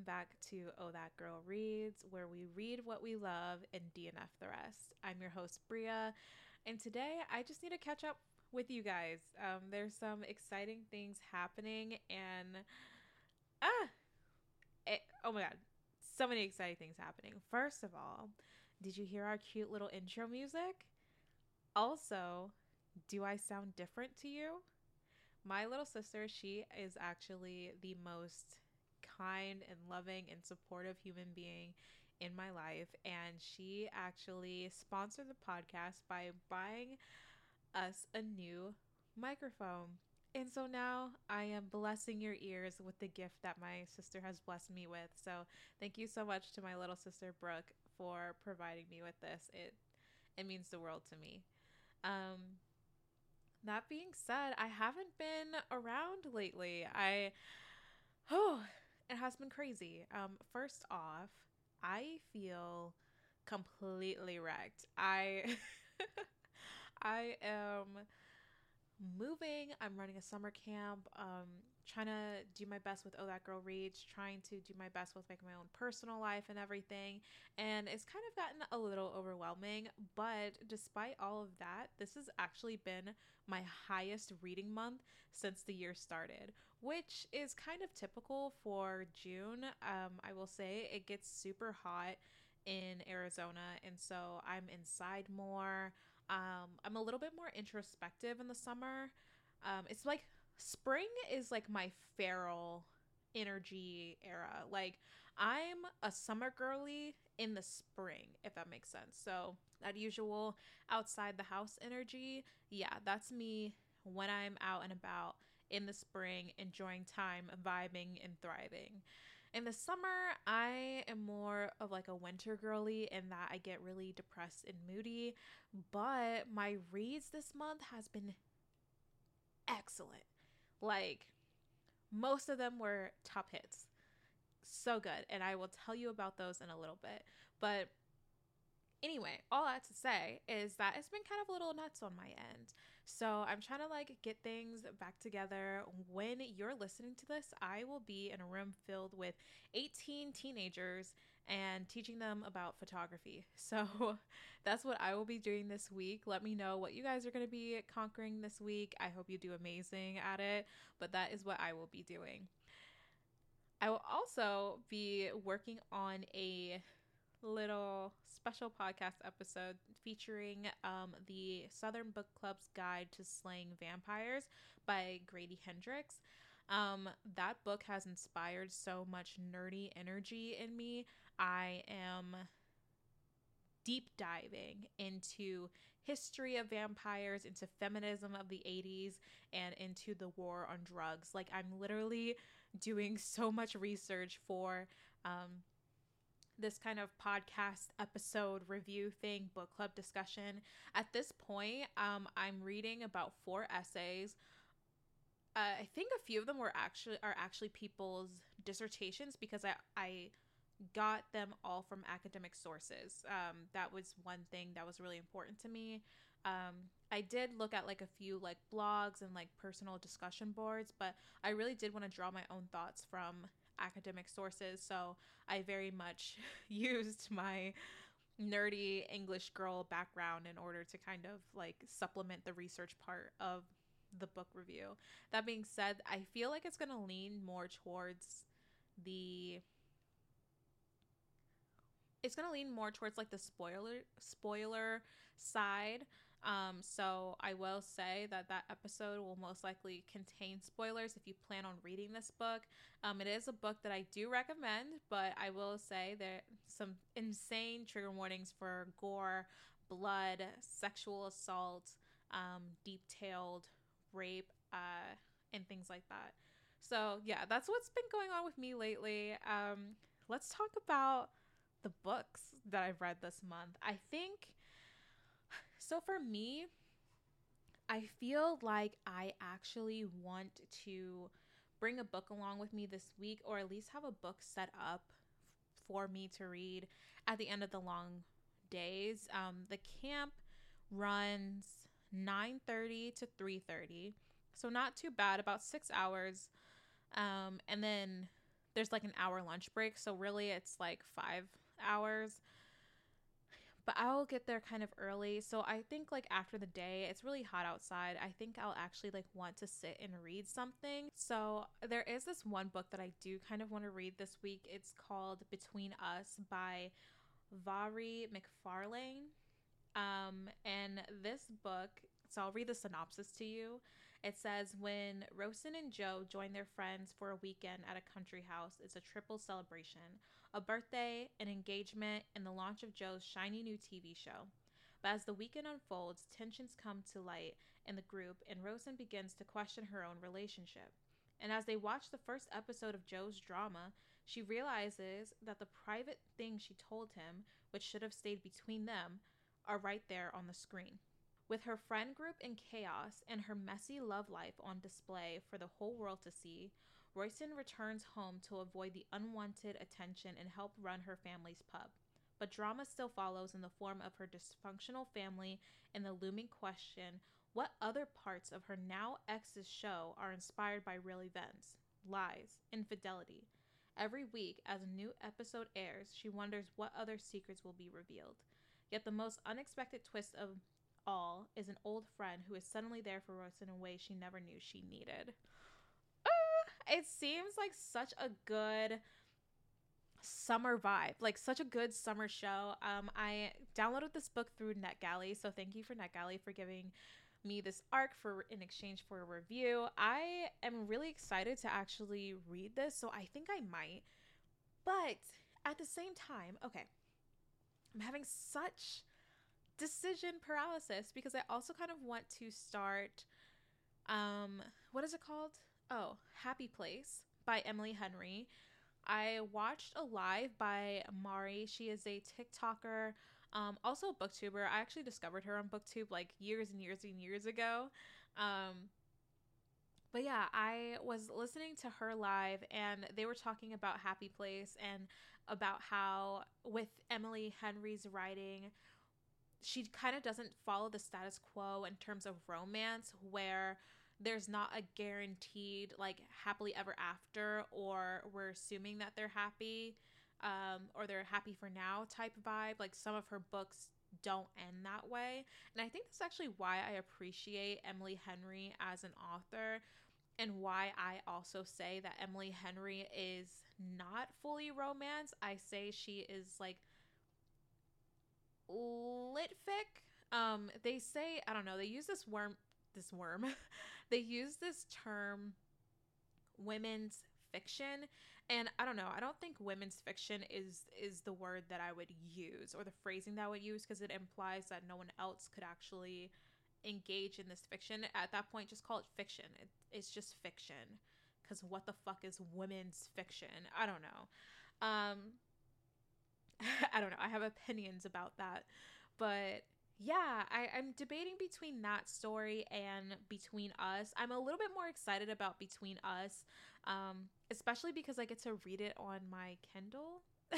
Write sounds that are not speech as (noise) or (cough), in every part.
welcome back to Oh That Girl Reads, where we read what we love and DNF the rest. I'm your host, Bria, and today I just need to catch up with you guys. Um, there's some exciting things happening, and ah, it, oh my god, so many exciting things happening. First of all, did you hear our cute little intro music? Also, do I sound different to you? My little sister, she is actually the most kind and loving and supportive human being in my life. And she actually sponsored the podcast by buying us a new microphone. And so now I am blessing your ears with the gift that my sister has blessed me with. So thank you so much to my little sister Brooke for providing me with this. It it means the world to me. Um that being said, I haven't been around lately. I (sighs) oh, it has been crazy. Um, first off, I feel completely wrecked. I (laughs) I am moving. I'm running a summer camp. Um, trying to do my best with Oh That Girl Reads. Trying to do my best with like my own personal life and everything. And it's kind of gotten a little overwhelming. But despite all of that, this has actually been my highest reading month since the year started, which is kind of typical for June. Um, I will say it gets super hot in Arizona, and so I'm inside more. Um, I'm a little bit more introspective in the summer. Um, it's like spring is like my feral energy era. Like I'm a summer girly in the spring, if that makes sense. So that usual outside the house energy, yeah, that's me when I'm out and about in the spring, enjoying time, vibing, and thriving. In the summer, I am more of like a winter girly in that I get really depressed and moody, but my reads this month has been excellent. Like most of them were top hits. So good, and I will tell you about those in a little bit. But anyway, all that to say is that it's been kind of a little nuts on my end. So I'm trying to like get things back together. When you're listening to this, I will be in a room filled with 18 teenagers and teaching them about photography. (laughs) So that's what I will be doing this week. Let me know what you guys are going to be conquering this week. I hope you do amazing at it, but that is what I will be doing. I will also be working on a little special podcast episode featuring um, the Southern Book Club's Guide to Slaying Vampires by Grady Hendrix. Um, that book has inspired so much nerdy energy in me. I am deep diving into history of vampires into feminism of the 80s and into the war on drugs like i'm literally doing so much research for um, this kind of podcast episode review thing, book club discussion. At this point, um, I'm reading about four essays. Uh, I think a few of them were actually are actually people's dissertations because I I got them all from academic sources. Um, that was one thing that was really important to me. Um, I did look at like a few like blogs and like personal discussion boards, but I really did want to draw my own thoughts from academic sources. So I very much (laughs) used my nerdy English girl background in order to kind of like supplement the research part of the book review. That being said, I feel like it's going to lean more towards the it's going to lean more towards like the spoiler spoiler side um, so I will say that that episode will most likely contain spoilers if you plan on reading this book. Um, it is a book that I do recommend, but I will say that some insane trigger warnings for gore, blood, sexual assault, um, detailed rape, uh, and things like that. So yeah, that's what's been going on with me lately. Um, let's talk about the books that I've read this month. I think so for me, I feel like I actually want to bring a book along with me this week or at least have a book set up for me to read at the end of the long days. Um, the camp runs 9:30 to 3:30. So not too bad, about 6 hours. Um, and then there's like an hour lunch break. So really it's like five hours. But I'll get there kind of early. So I think like after the day, it's really hot outside. I think I'll actually like want to sit and read something. So there is this one book that I do kind of want to read this week. It's called Between Us by Mhairi McFarlane. Um, and this book, so I'll read the synopsis to you. It says when Rosen and Joe join their friends for a weekend at a country house, it's a triple celebration a birthday, an engagement, and the launch of Joe's shiny new TV show. But as the weekend unfolds, tensions come to light in the group, and Rosen begins to question her own relationship. And as they watch the first episode of Joe's drama, she realizes that the private things she told him, which should have stayed between them, are right there on the screen. With her friend group in chaos and her messy love life on display for the whole world to see, Royston returns home to avoid the unwanted attention and help run her family's pub. But drama still follows in the form of her dysfunctional family and the looming question what other parts of her now ex's show are inspired by real events, lies, infidelity? Every week, as a new episode airs, she wonders what other secrets will be revealed. Yet the most unexpected twist of all is an old friend who is suddenly there for Rose in a way she never knew she needed. Uh, it seems like such a good summer vibe, like such a good summer show. Um, I downloaded this book through NetGalley, so thank you for NetGalley for giving me this arc for in exchange for a review. I am really excited to actually read this, so I think I might. But at the same time, okay, I'm having such decision paralysis because I also kind of want to start um what is it called? Oh, Happy Place by Emily Henry. I watched a live by Mari. She is a TikToker, um, also a booktuber. I actually discovered her on BookTube like years and years and years ago. Um, but yeah, I was listening to her live and they were talking about Happy Place and about how with Emily Henry's writing, she kind of doesn't follow the status quo in terms of romance where there's not a guaranteed like happily ever after or we're assuming that they're happy um, or they're happy for now type vibe. Like some of her books don't end that way. And i think that's actually why i appreciate emily henry as an author and why i also say that emily henry is not fully romance. I say she is like lit fic. Um, they say I don't know. They use this worm, this worm. (laughs) they use this term, women's fiction, and I don't know. I don't think women's fiction is is the word that I would use or the phrasing that I would use because it implies that no one else could actually engage in this fiction. At that point, just call it fiction. It, it's just fiction. Because what the fuck is women's fiction? I don't know. Um, (laughs) I don't know. I have opinions about that. But yeah, I, I'm debating between that story and Between Us. I'm a little bit more excited about Between Us, um, especially because I get to read it on my Kindle. (laughs) I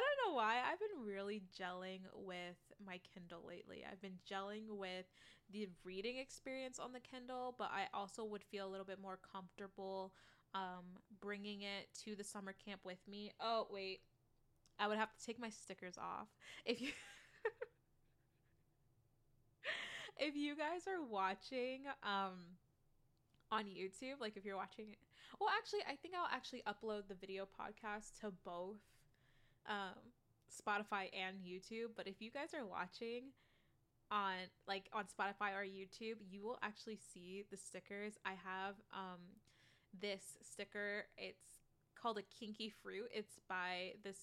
don't know why. I've been really gelling with my Kindle lately. I've been gelling with the reading experience on the Kindle, but I also would feel a little bit more comfortable um, bringing it to the summer camp with me. Oh, wait. I would have to take my stickers off. If you (laughs) If you guys are watching um on YouTube, like if you're watching it. Well, actually, I think I'll actually upload the video podcast to both um Spotify and YouTube, but if you guys are watching on like on Spotify or YouTube, you will actually see the stickers. I have um this sticker. It's called a kinky fruit. It's by this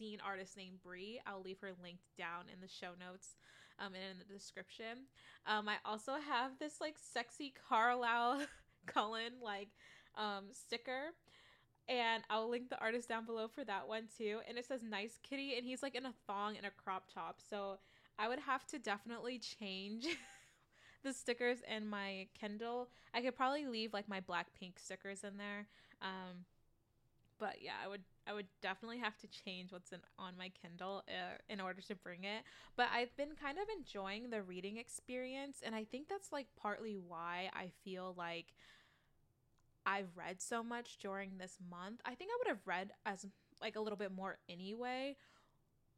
zine artist named Brie. I'll leave her linked down in the show notes um, and in the description. Um, I also have this like sexy Carlisle (laughs) Cullen like um, sticker. And I'll link the artist down below for that one too. And it says nice kitty, and he's like in a thong and a crop top. So I would have to definitely change (laughs) the stickers in my Kindle. I could probably leave like my Blackpink stickers in there. Um, but yeah, I would I would definitely have to change what's in on my Kindle uh, in order to bring it. But I've been kind of enjoying the reading experience, and I think that's like partly why I feel like I've read so much during this month. I think I would have read as like a little bit more anyway,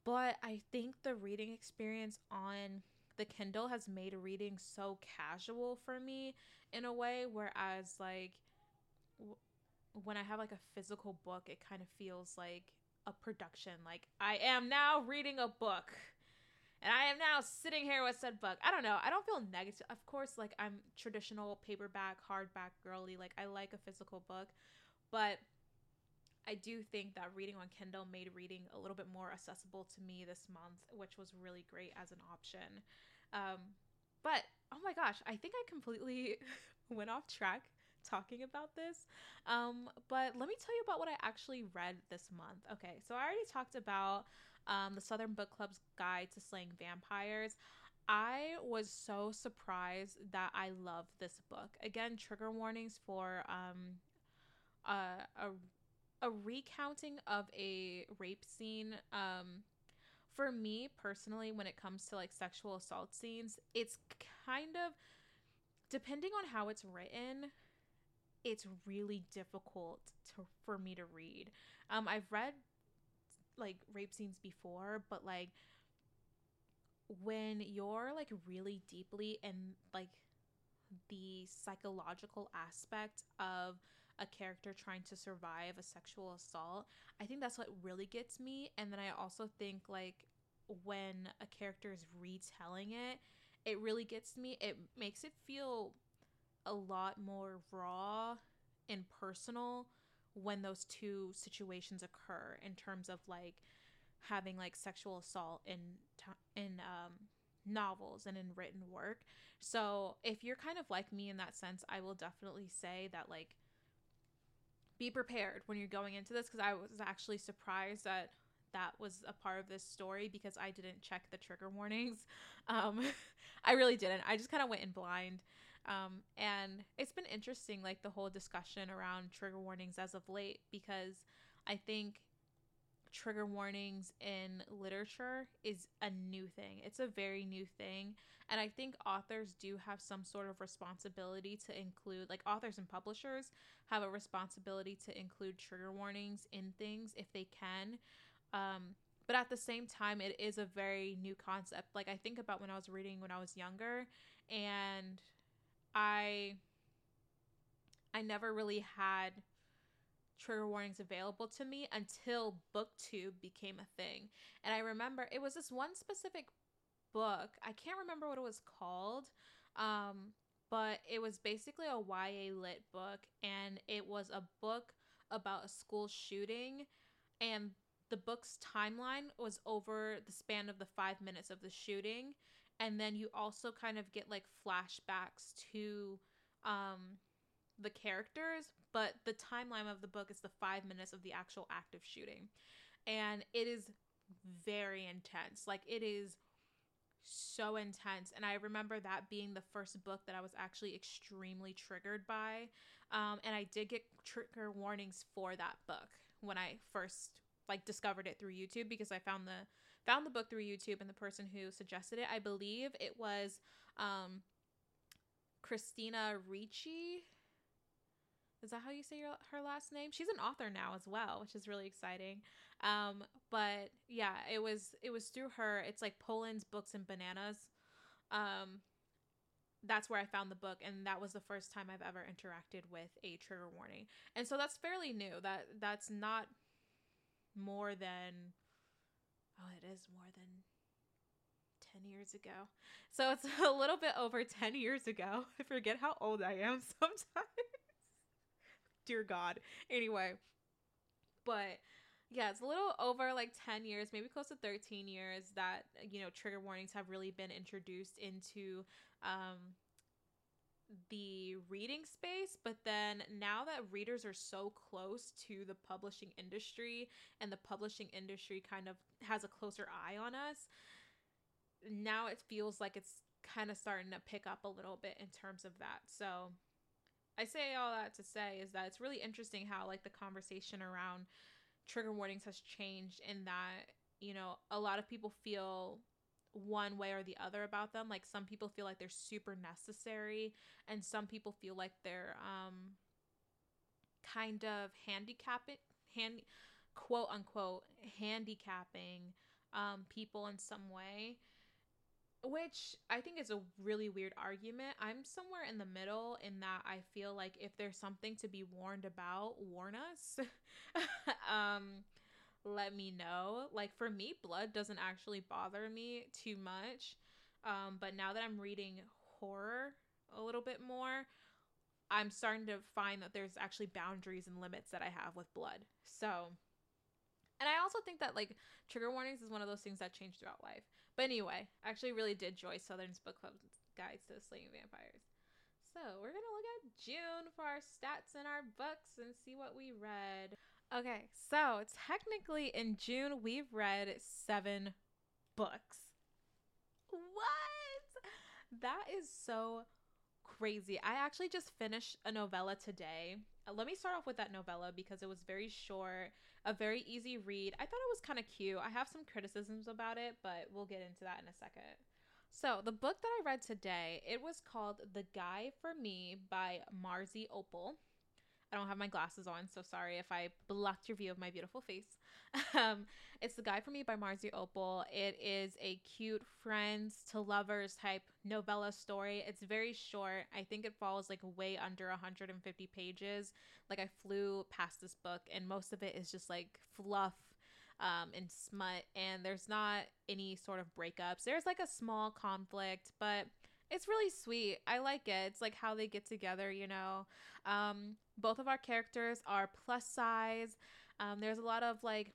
but I think the reading experience on the Kindle has made reading so casual for me in a way whereas like when I have like a physical book, it kind of feels like a production. Like I am now reading a book and I am now sitting here with said book. I don't know. I don't feel negative. Of course, like I'm traditional paperback, hardback girly. Like I like a physical book, but I do think that reading on Kindle made reading a little bit more accessible to me this month, which was really great as an option. Um, but oh my gosh, I think I completely (laughs) went off track talking about this. Um, but let me tell you about what I actually read this month. Okay, so I already talked about um, the Southern Book Club's Guide to Slaying Vampires. I was so surprised that I loved this book. Again, trigger warnings for um, a, a, a recounting of a rape scene. Um, for me personally, when it comes to like sexual assault scenes, it's kind of depending on how it's written it's really difficult to for me to read. Um, I've read like rape scenes before, but like when you're like really deeply in like the psychological aspect of a character trying to survive a sexual assault, I think that's what really gets me. And then I also think like when a character is retelling it, it really gets me. It makes it feel a lot more raw and personal when those two situations occur in terms of like having like sexual assault in in um novels and in written work. So, if you're kind of like me in that sense, I will definitely say that like be prepared when you're going into this because I was actually surprised that that was a part of this story because I didn't check the trigger warnings. (laughs) Um, (laughs) I really didn't. I just kind of went in blind. Um, and it's been interesting, like the whole discussion around trigger warnings as of late, because I think trigger warnings in literature is a new thing. It's a very new thing. And I think authors do have some sort of responsibility to include, like authors and publishers have a responsibility to include trigger warnings in things if they can. Um, but at the same time, it is a very new concept. Like I think about when I was reading when I was younger and I I never really had trigger warnings available to me until booktube became a thing. And I remember it was this one specific book. I can't remember what it was called. Um, but it was basically a YA lit book and it was a book about a school shooting and the book's timeline was over the span of the 5 minutes of the shooting and then you also kind of get like flashbacks to um the characters but the timeline of the book is the five minutes of the actual active shooting. And it is very intense. Like it is so intense. And i remember that being the first book that i was actually extremely triggered by. Um, and i did get trigger warnings for that book when i first like discovered it through youtube because i found the found the book through YouTube and the person who suggested it, I believe it was um, Christina Riccio. Is that how you say your, her last name? She's an author now as well, which is really exciting. Um, but yeah, it was it was through her. It's like Poland's Books and Bananas. Um, that's where I found the book, and that was the first time I've ever interacted with a trigger warning. And so that's fairly new. That that's not more than oh, it is more than 10 years ago. So it's (laughs) a little bit over 10 years ago. (laughs) I forget how old I am (laughs) sometimes. Dear God. Anyway, but yeah, it's a little over like 10 years, maybe close to 13 years that, you know, trigger warnings have really been introduced into um, the reading space, but then now that readers are so close to the publishing industry and the publishing industry kind of has a closer eye on us, now it feels like it's kind of starting to pick up a little bit in terms of that. So I say all that to say is that it's really interesting how like the conversation around trigger warnings has changed in that, you know, a lot of people feel one way or the other about them. Like some people feel like they're super necessary and some people feel like they're um kind of handicapping hand quote unquote handicapping um, people in some way which I think is a really weird argument. I'm somewhere in the middle in that I feel like if there's something to be warned about, warn us. (laughs) um, let me know. Like for me, blood doesn't actually bother me too much. Um, but now that I'm reading horror a little bit more, I'm starting to find that there's actually boundaries and limits that I have with blood. So, and I also think that like trigger warnings is one of those things that change throughout life. But anyway, I actually really did Joyce Southern's book club guides to slaying vampires. So we're gonna look at June for our stats and our books and see what we read. Okay, so technically in June we've read seven books. What? That is so crazy. I actually just finished a novella today. Uh, let me start off with that novella because it was very short, a very easy read. I thought it was kind of cute. I have some criticisms about it, but we'll get into that in a second. So, the book that I read today, it was called The Guy for Me by Marzi Opal. I don't have my glasses on, so sorry if I blocked your view of my beautiful face. (laughs) um, it's The Guy for Me by Marzi Opal. It is a cute friends to lovers type novella story. It's very short. I think it falls like way under 150 pages. Like I flew past this book, and most of it is just like fluff um, and smut, and there's not any sort of breakups. There's like a small conflict, but it's really sweet. I like it. It's like how they get together, you know. Um, both of our characters are plus size. Um, there's a lot of like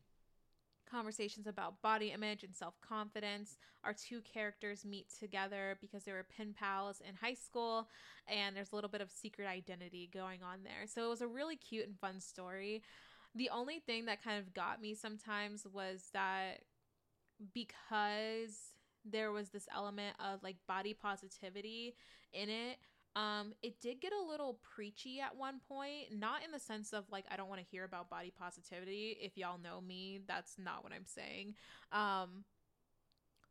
conversations about body image and self confidence. Our two characters meet together because they were pen pals in high school, and there's a little bit of secret identity going on there. So it was a really cute and fun story. The only thing that kind of got me sometimes was that because there was this element of like body positivity in it. Um it did get a little preachy at one point not in the sense of like i don't want to hear about body positivity. If y'all know me that's not what i'm saying. Um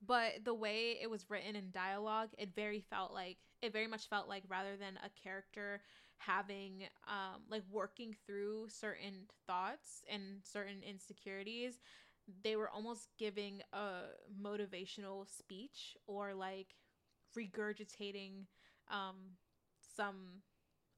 but the way it was written in dialogue it very felt like it very much felt like rather than a character having um like working through certain thoughts and certain insecurities they were almost giving a motivational speech or like regurgitating um, some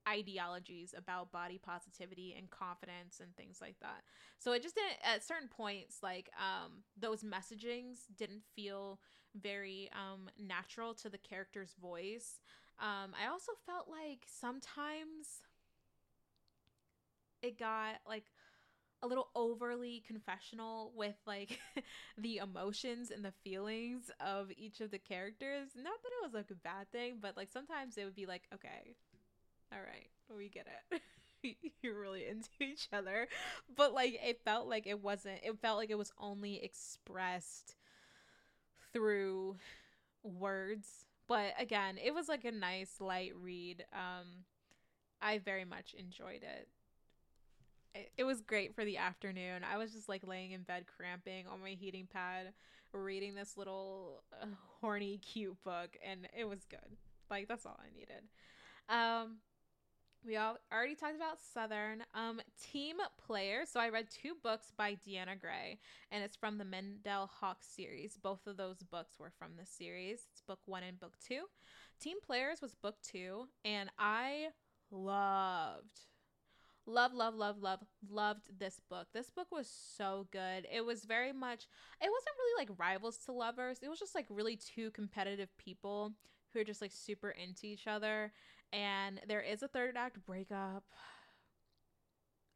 ideologies about body positivity and confidence and things like that. So it just didn't at certain points like um those messagings didn't feel very um natural to the character's voice. Um I also felt like sometimes it got like a little overly confessional with like (laughs) the emotions and the feelings of each of the characters. Not that it was like a bad thing, but like sometimes it would be like, okay, all right, we get it. (laughs) You're really into each other. But like it felt like it wasn't, it felt like it was only expressed through words. But again, it was like a nice light read. Um I very much enjoyed it it was great for the afternoon. I was just like laying in bed cramping on my heating pad, reading this little uh, horny cute book and it was good. Like that's all I needed. Um we all already talked about Southern. Um, Team Players. So I read two books by Deanna Grey, and it's from the Mendel Hawk series. Both of those books were from the series. It's book one and book two. Team Players was book two, and I loved love love love love loved this book. This book was so good. It was very much it wasn't really like rivals to lovers. It was just like really two competitive people who are just like super into each other. And there is a third act breakup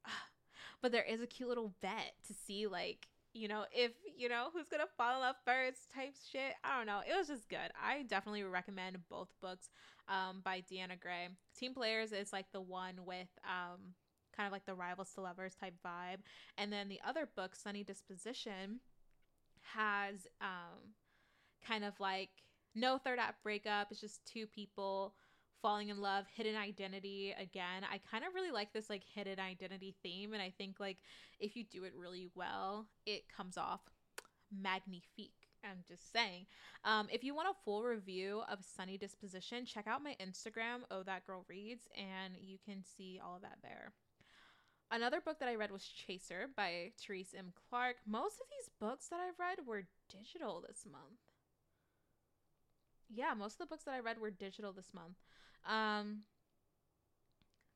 (sighs) but there is a cute little bet to see like you know if you know who's gonna fall in love first type shit. I don't know. It was just good. I definitely recommend both books um, by deanna grey. Team players is like the one with um, kind of like the rivals to lovers type vibe. And then the other book, Sunny Disposition, has um, kind of like no third act breakup. It's just two people falling in love, hidden identity again. I kind of really like this like hidden identity theme. And I think like if you do it really well, it comes off magnifique. I'm just saying. Um, if you want a full review of Sunny Disposition, check out my Instagram, Oh That Girl Reads, and you can see all of that there. Another book that I read was Chaser by Therese M. Clark. Most of these books that I've read were digital this month. Yeah, most of the books that I read were digital this month. Um,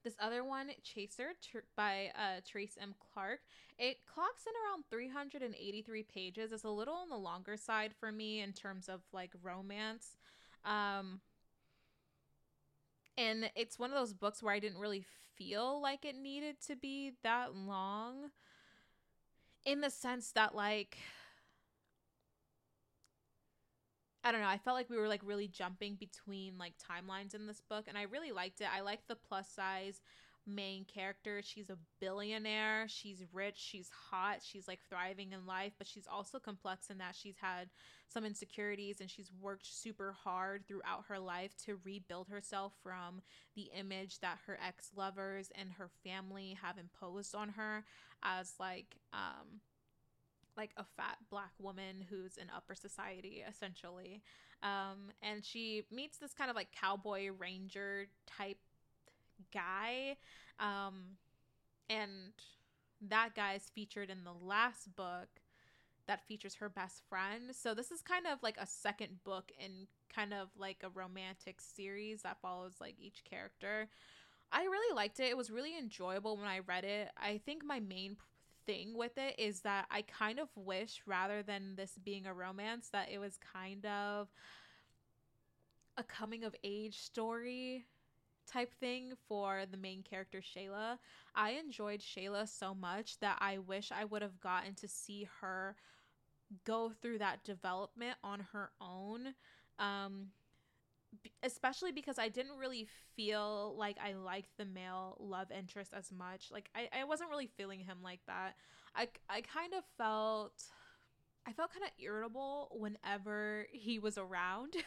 this other one, Chaser by uh, Therese M. Clark, it clocks in around 383 pages. It's a little on the longer side for me in terms of like romance. Um, and it's one of those books where I didn't really feel like it needed to be that long in the sense that like I don't know, I felt like we were like really jumping between like timelines in this book and I really liked it. I liked the plus size main character. She's a billionaire, she's rich, she's hot, she's like thriving in life, but she's also complex in that she's had some insecurities and she's worked super hard throughout her life to rebuild herself from the image that her ex-lovers and her family have imposed on her as like um like a fat black woman who's in upper society essentially. Um, and she meets this kind of like cowboy ranger type guy um, and that guy is featured in the last book that features her best friend so this is kind of like a second book in kind of like a romantic series that follows like each character I really liked it. It was really enjoyable when I read it. I think my main thing with it is that I kind of wish rather than this being a romance that it was kind of a coming of age story type thing for the main character Shayla. I enjoyed Shayla so much that I wish I would have gotten to see her go through that development on her own. Um, especially because I didn't really feel like I liked the male love interest as much. Like I, I wasn't really feeling him like that. I, I kind of felt I felt kind of irritable whenever he was around. (laughs)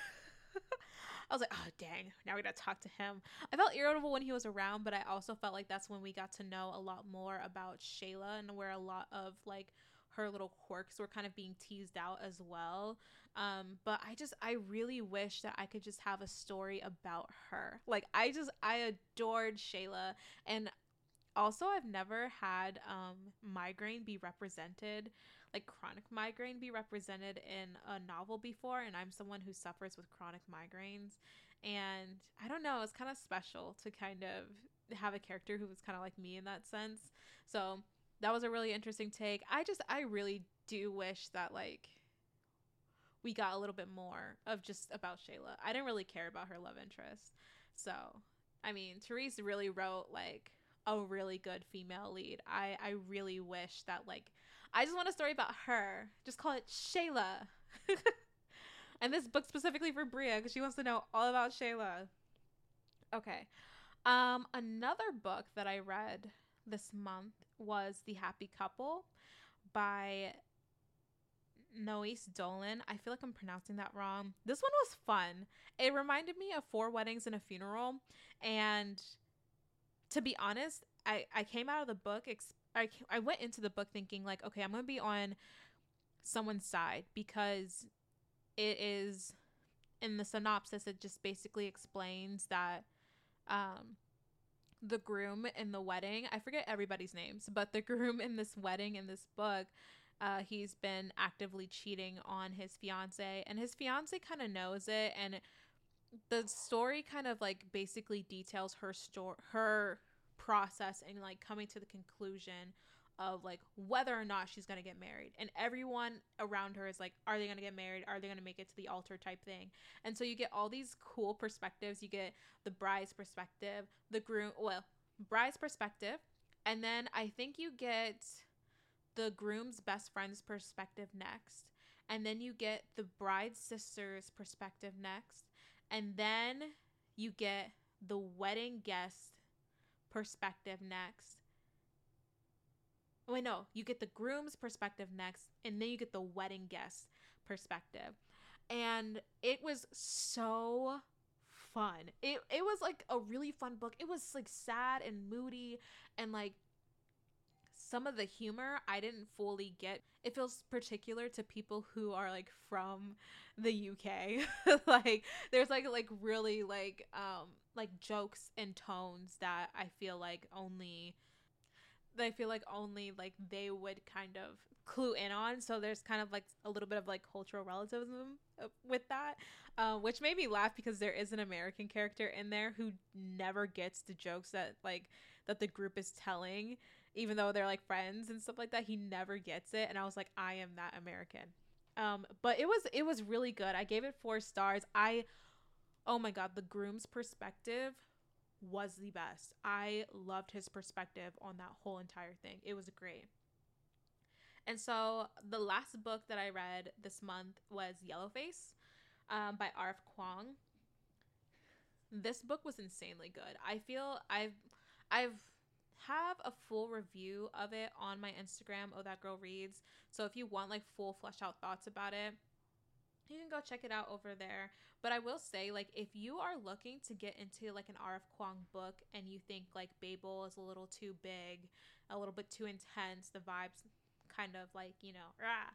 I was like, oh dang, now we gotta talk to him. I felt irritable when he was around, but I also felt like that's when we got to know a lot more about Shayla and where a lot of like her little quirks were kind of being teased out as well. Um, but I just I really wish that I could just have a story about her. Like I just I adored Shayla and also I've never had um migraine be represented like chronic migraine be represented in a novel before and I'm someone who suffers with chronic migraines and I don't know, it's kind of special to kind of have a character who was kind of like me in that sense. So that was a really interesting take. I just I really do wish that like we got a little bit more of just about Shayla. I didn't really care about her love interest. So, I mean, Therese really wrote like a really good female lead. I I really wish that like I just want a story about her. Just call it Shayla. (laughs) and this book specifically for Bria because she wants to know all about Shayla. Okay. Um another book that I read this month was The Happy Couple by Naoise Dolan. I feel like I'm pronouncing that wrong. This one was fun. It reminded me of Four Weddings and a Funeral. And to be honest, I, I came out of the book, I, I went into the book thinking, like, okay, I'm to be on someone's side because it is in the synopsis, it just basically explains that um, the groom in the wedding, I forget everybody's names, but the (laughs) groom in this wedding in this book, uh, he's been actively cheating on his fiance, and his fiance kind of knows it. And the story kind of like basically details her story, her process, and like coming to the conclusion of like whether or not she's going to get married and everyone around her is like are they going to get married are they going to make it to the altar type thing and so you get all these cool perspectives you get the bride's perspective the groom well bride's perspective and then i think you get the groom's best friend's perspective next. And then you get the bride's sister's perspective next. And then you get the wedding guest perspective next. Wait, no, you get the groom's perspective next, and then you get the wedding guest perspective. And it was so fun. It it was like a really fun book. It was like sad and moody and like some of the humor I didn't fully get. It feels particular to people who are like from the UK. (laughs) like there's like like really like um like jokes and tones that I feel like only I feel like only like they would kind of clue in on. So there's kind of like a little bit of like cultural relativism uh, with that, uh, which made me laugh because there is an American character in there who never gets the jokes that like that the group is telling, even though they're like friends and stuff like that. He never gets it, and I was like, I am that American. Um, but it was it was really good. I gave it four stars. I, oh my god, the groom's perspective was the best. I loved his perspective on that whole entire thing. It was great. And so the last book that I read this month was Yellowface um, by R.F. Kuang. This book was insanely good. I feel I've I've have a full review of it on my Instagram. Oh, that girl reads. So if you want like full flesh out thoughts about it, you can go check it out over there. But I will say, like, if you are looking to get into like an R.F. Kuang book and you think like Babel is a little too big, a little bit too intense, the vibes kind of like, you know, rah.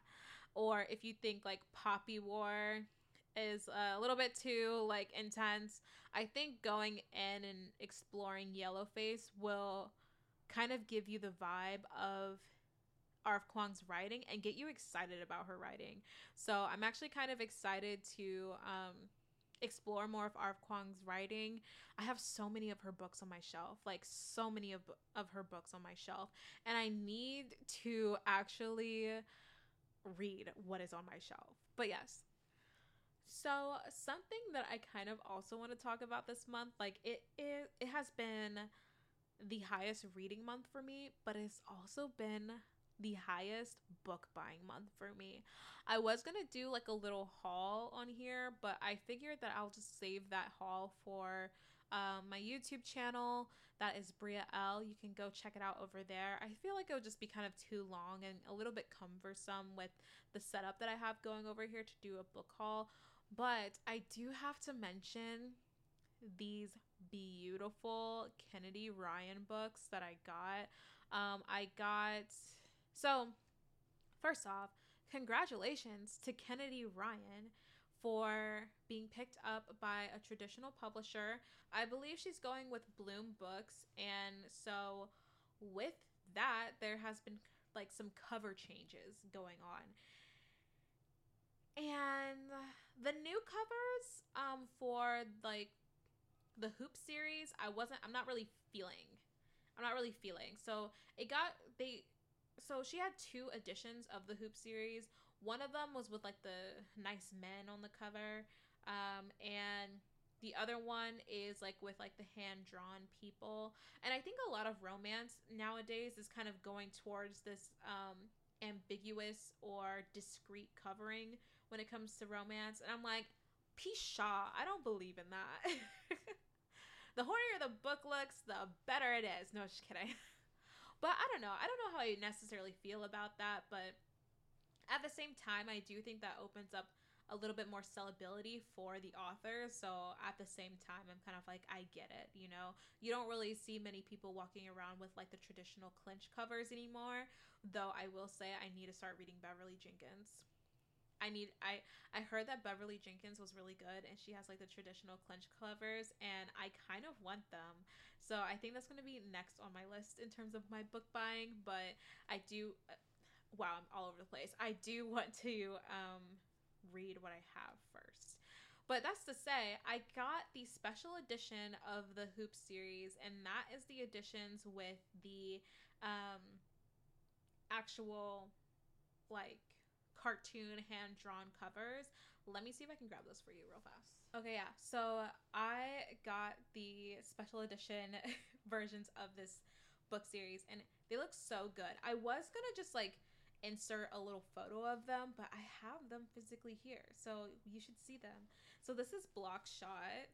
or if you think like Poppy War is a little bit too like intense, I think going in and exploring Yellowface will kind of give you the vibe of R.F. Kuang's writing and get you excited about her writing. So I'm actually kind of excited to um, explore more of R.F. Kuang's writing. I have so many of her books on my shelf, like so many of, of her books on my shelf. And I need to actually read what is on my shelf. But yes. So something that I kind of also want to talk about this month, like it it, it has been the highest reading month for me, but it's also been the highest book buying month for me. I was going to do like a little haul on here, but I figured that I'll just save that haul for um, my YouTube channel. That is Bria L. You can go check it out over there. I feel like it would just be kind of too long and a little bit cumbersome with the setup that I have going over here to do a book haul. But I do have to mention these beautiful Kennedy Ryan books that I got. Um, I got so first off, congratulations to Kennedy Ryan for being picked up by a traditional publisher. I believe she's going with Bloom Books, and so with that, there has been like some cover changes going on. And the new covers um for like the hoop series i wasn't i'm not really feeling i'm not really feeling so it got they so she had two editions of the hoop series one of them was with like the nice men on the cover um and the other one is like with like the hand drawn people and i think a lot of romance nowadays is kind of going towards this um ambiguous or discreet covering when it comes to romance and i'm like Pisha. I don't believe in that. (laughs) the hornier the book looks, the better it is. No, just kidding. (laughs) but I don't know. I don't know how I necessarily feel about that, but at the same time, I do think that opens up a little bit more sellability for the author. So at the same time, I'm kind of like, I get it. You know, you don't really see many people walking around with like the traditional clinch covers anymore. Though I will say, I need to start reading Beverly Jenkins. I need I I heard that Beverly Jenkins was really good and she has like the traditional clinch covers and I kind of want them. So I think that's going to be next on my list in terms of my book buying, but I do uh, wow, I'm all over the place. I do (laughs) want to um read what I have first. But that's to say, I got the special edition of the Hoop series, and that is the editions with the um, actual like cartoon hand drawn covers. Let me see if I can grab those for you real fast. Okay, yeah. So I got the special edition (laughs) versions of this book series and they look so good. I was going to just like insert a little photo of them, but I have them physically here. So you should see them. So this is Block Shot.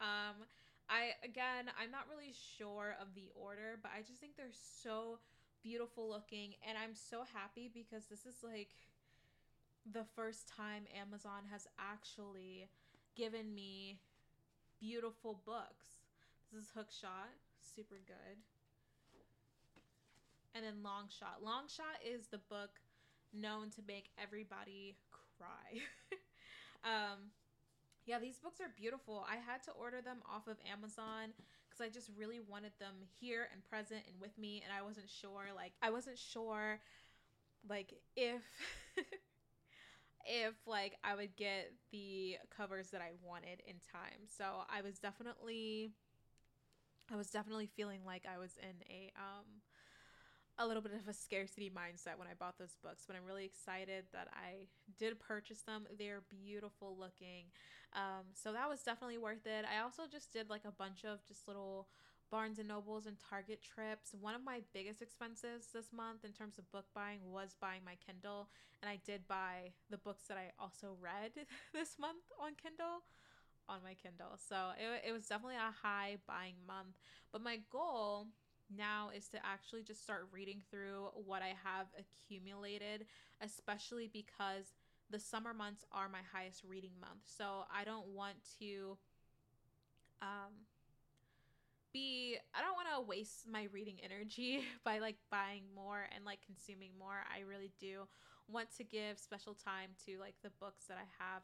Um I again, I'm not really sure of the order, but I just think they're so beautiful looking and I'm so happy because this is like the first time Amazon has actually given me beautiful books. This is Hook Shot, super good. And then Long Shot. Long Shot is the book known to make everybody cry. (laughs) um, yeah, these books are beautiful. I had to order them off of Amazon because I just really wanted them here and present and with me. And I wasn't sure, like, I wasn't sure, like, if. (laughs) if like I would get the covers that I wanted in time. So I was definitely I was definitely feeling like I was in a um a little bit of a scarcity mindset when I bought those books, but I'm really excited that I did purchase them. They're beautiful looking. Um, so that was definitely worth it. I also just did like a bunch of just little Barnes and Nobles and Target trips. One of my biggest expenses this month in terms of book buying was buying my Kindle, and I did buy the books that I also read (laughs) this month on Kindle on my Kindle. So it, it was definitely a high buying month. But my goal now is to actually just start reading through what I have accumulated, especially because the summer months are my highest reading month. So I don't want to um be I don't want to waste my reading energy (laughs) by like buying more and like consuming more. I really do want to give special time to like the books that I have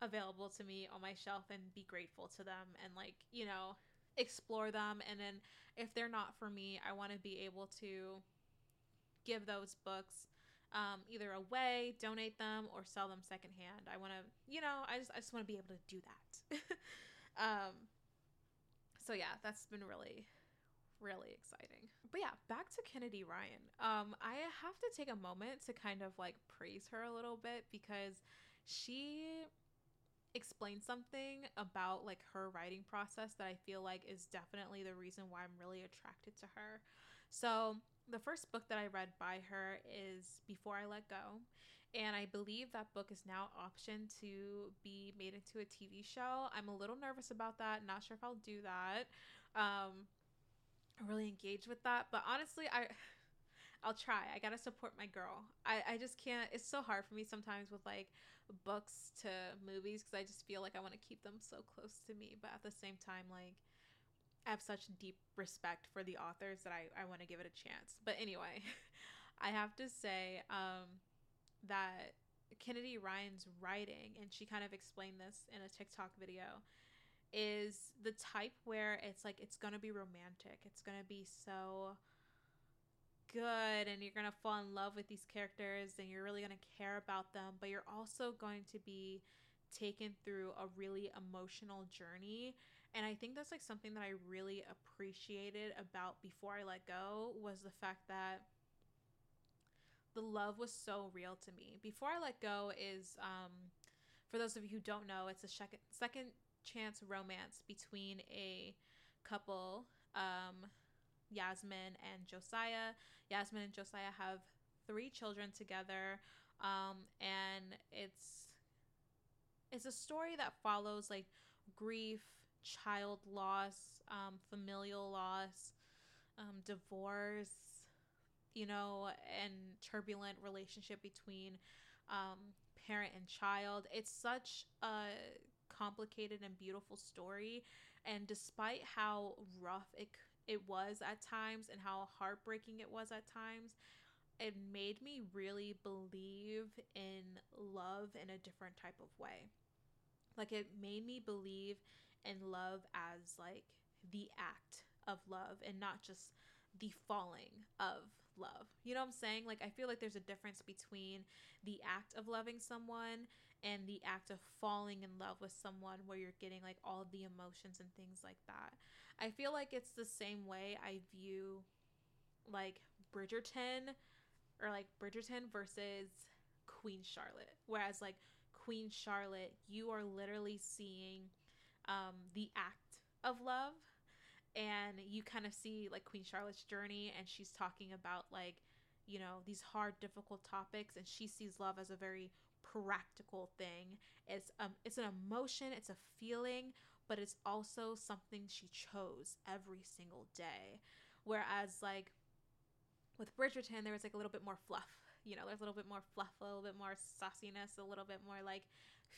available to me on my shelf and be grateful to them and like, you know, explore them and then if they're not for me, I want to be able to give those books um, either away, donate them, or sell them secondhand. I want to, you know, I just I just want to be able to do that. (laughs) um, so yeah, that's been really, really exciting. But yeah, back to Kennedy Ryan. Um, I have to take a moment to kind of like praise her a little bit because she explained something about like her writing process that I feel like is definitely the reason why I'm really attracted to her. So, the first book that I read by her is Before I Let Go. And I believe that book is now optioned to be made into a TV show. I'm a little nervous about that. Not sure if I'll do that. Um, really engaged with that. But honestly, I (sighs) I'll try. I gotta support my girl. I, I just can't. It's so hard for me sometimes with like books to movies because I just feel like I want to keep them so close to me. But at the same time, like I have such deep respect for the authors that I, I want to give it a chance. But anyway, (laughs) I have to say um, that Kennedy Ryan's writing, and she kind of explained this in a TikTok video, is the type where it's like it's gonna be romantic. It's gonna be so good and you're to fall in love with these characters and you're really to care about them, but you're also going to be taken through a really emotional journey. And I think that's like something that I really appreciated about Before I Let Go was the fact that the love was so real to me. Before I Let Go is um for those of you who don't know, it's a second second chance romance between a couple um Yasmen and Josiah. Yasmen and Josiah have three children together, um, and it's it's a story that follows like grief, child loss, um, familial loss, um, divorce, you know, and turbulent relationship between um, parent and child. It's such a complicated and beautiful story, and despite how rough it it was at times and how heartbreaking it was at times, it made me really believe in love in a different type of way. Like it made me believe in love as like the act of love and not just the falling of love. You know what I'm saying? Like I feel like there's a difference between the act of loving someone and the act of falling in love with someone where you're getting like all the emotions and things like that. I feel like it's the same way I view like Bridgerton or like Bridgerton versus Queen Charlotte. Whereas like Queen Charlotte, you are literally seeing um, the act of love and you kind of see like Queen Charlotte's journey and she's talking about like you know these hard difficult topics and she sees love as a very practical thing it's um it's an emotion it's a feeling but it's also something she chose every single day. Whereas, like, with Bridgerton, there was like a little bit more fluff. You know, there's a little bit more fluff, a little bit more sauciness, a little bit more like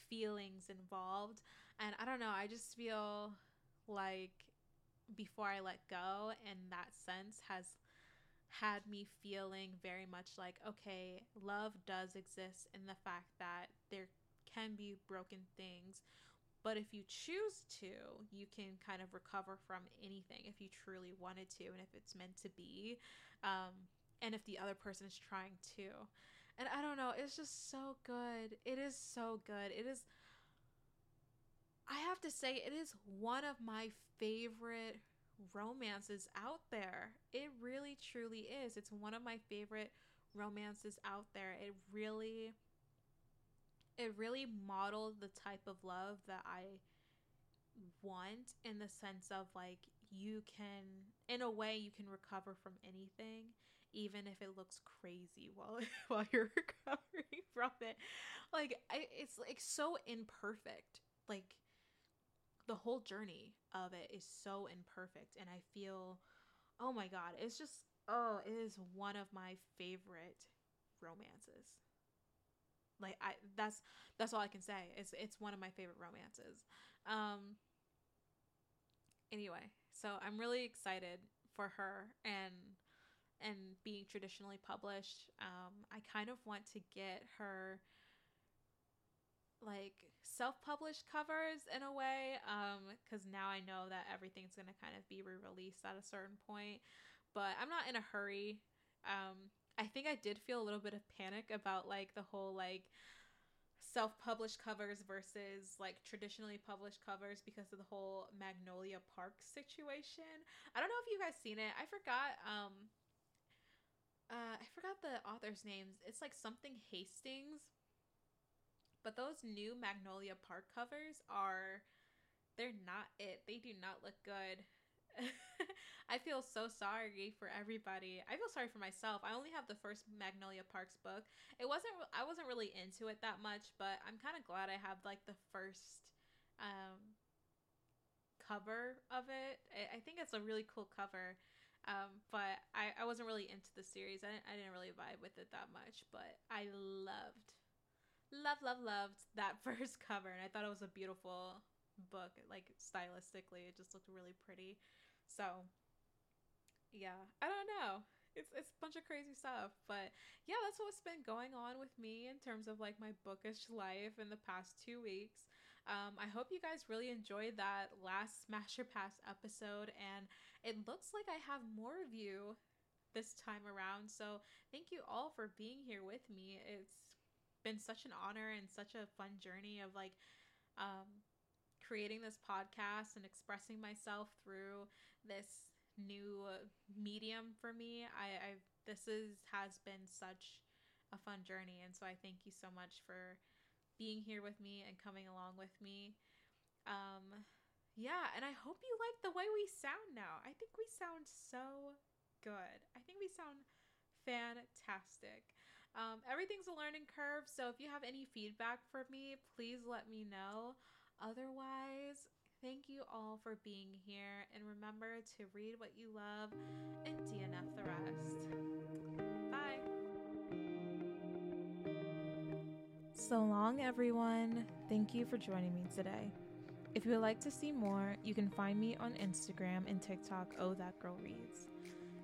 feelings involved. And I don't know, I just feel like before I let go, And that sense, has had me feeling very much like, okay, love does exist in the fact that there can be broken things But if you choose to, you can kind of recover from anything if you truly wanted to and if it's meant to be. Um, and if the other person is trying to. And I don't know, it's just so good. It is so good. It is, I have to say, it is one of my favorite romances out there. It really, truly is. It's one of my favorite romances out there. It really it really modeled the type of love that I want in the sense of like you can in a way you can recover from anything even if it looks crazy while (laughs) while you're (laughs) recovering from it like I, it's like so imperfect like the whole journey of it is so imperfect and i feel oh my god it's just oh it is one of my favorite romances like I that's that's all I can say. It's it's one of my favorite romances. Um anyway, so I'm really excited for her and and being traditionally published. Um I kind of want to get her like self-published covers in a way um cuz now I know that everything's going to kind of be re-released at a certain point, but I'm not in a hurry. Um I think I did feel a little bit of panic about like the whole like self-published covers versus like traditionally published covers because of the whole Magnolia Park situation. I don't know if you guys seen it. I forgot um uh I forgot the author's names. It's like something Hastings. But those new Magnolia Park covers are they're not it. They do not look good. (laughs) I feel so sorry for everybody. I feel sorry for myself. I only have the first Magnolia Parks book. It wasn't I wasn't really into it that much, but I'm kind of glad I have like the first um cover of it. I, think it's a really cool cover. Um, but I, I wasn't really into the series. I didn't, I didn't really vibe with it that much, but I loved, love, love, loved that (laughs) first cover. And I thought it was a beautiful book. Like stylistically, it just looked really pretty. So, yeah, I don't know. It's it's a bunch of crazy stuff, but yeah, that's what's been going on with me in terms of like my bookish (laughs) life in the past two weeks. Um, I hope you guys really enjoyed that last (laughs) Smash or Pass episode, and it looks like I have more of you this time around. So thank you all for being here with me. It's been such an honor and such a fun journey of like um, creating this podcast and expressing myself through this new medium for me. I, I this is has been such a fun journey, and so I thank you so much for being here with me and coming along with me. Um, yeah, and I hope you like the way we sound now. I think we sound so good. I think we sound fantastic. Um, everything's a learning curve, so if you have any feedback for me, please let me know. Otherwise, thank you all for being here and remember to read what you love and DNF the rest. Bye. So long, everyone. Thank you for joining me today. If you would like to see more, you can find me on Instagram and TikTok, Oh That Girl Reads.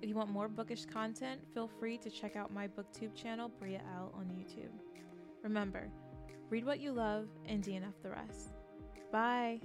If you want more bookish content, feel free to check out my booktube channel, Bria L, on YouTube. Remember, read what you love and DNF the rest. Bye.